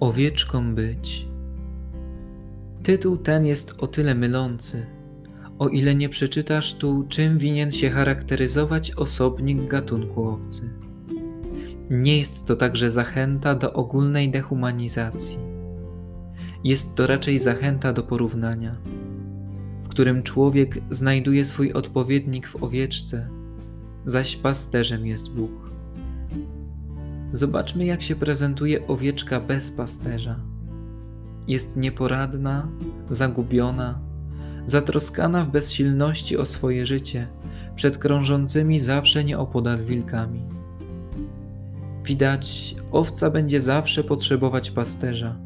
Owieczką być. Tytuł ten jest o tyle mylący, o ile nie przeczytasz tu, czym winien się charakteryzować osobnik gatunku owcy. Nie jest to także zachęta do ogólnej dehumanizacji. Jest to raczej zachęta do porównania, w którym człowiek znajduje swój odpowiednik w owieczce, zaś pasterzem jest Bóg. Zobaczmy, jak się prezentuje owieczka bez pasterza. Jest nieporadna, zagubiona, zatroskana w bezsilności o swoje życie przed krążącymi zawsze nieopodal wilkami. Widać, owca będzie zawsze potrzebować pasterza,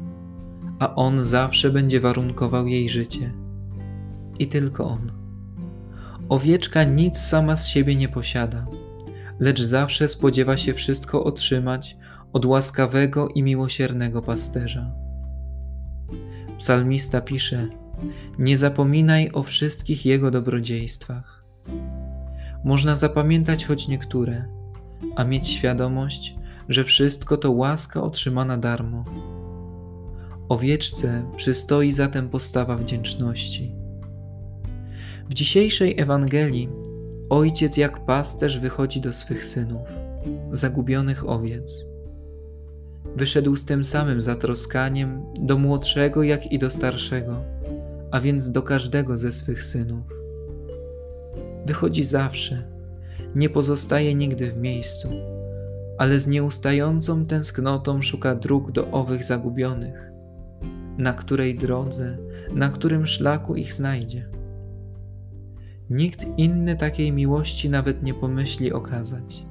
a on zawsze będzie warunkował jej życie. I tylko on. Owieczka nic sama z siebie nie posiada lecz zawsze spodziewa się wszystko otrzymać od łaskawego i miłosiernego pasterza. Psalmista pisze: Nie zapominaj o wszystkich jego dobrodziejstwach. Można zapamiętać choć niektóre, a mieć świadomość, że wszystko to łaska otrzymana darmo. Owieczce przystoi zatem postawa wdzięczności. W dzisiejszej Ewangelii Ojciec jak pasterz wychodzi do swych synów, zagubionych owiec. Wyszedł z tym samym zatroskaniem do młodszego, jak i do starszego, a więc do każdego ze swych synów. Wychodzi zawsze, nie pozostaje nigdy w miejscu, ale z nieustającą tęsknotą szuka dróg do owych zagubionych, na której drodze, na którym szlaku ich znajdzie. Nikt inny takiej miłości nawet nie pomyśli okazać.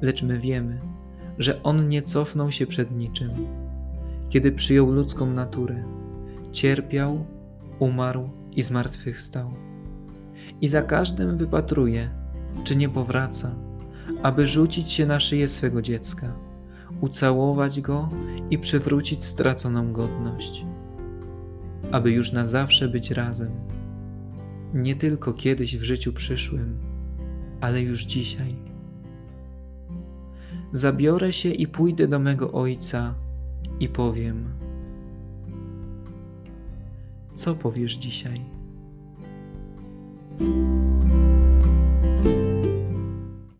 Lecz my wiemy, że On nie cofnął się przed niczym. Kiedy przyjął ludzką naturę, cierpiał, umarł i zmartwychwstał. I za każdym wypatruje, czy nie powraca, aby rzucić się na szyję swego dziecka, ucałować go i przywrócić straconą godność, aby już na zawsze być razem nie tylko kiedyś w życiu przyszłym, ale już dzisiaj. Zabiorę się i pójdę do mego Ojca i powiem: Co powiesz dzisiaj?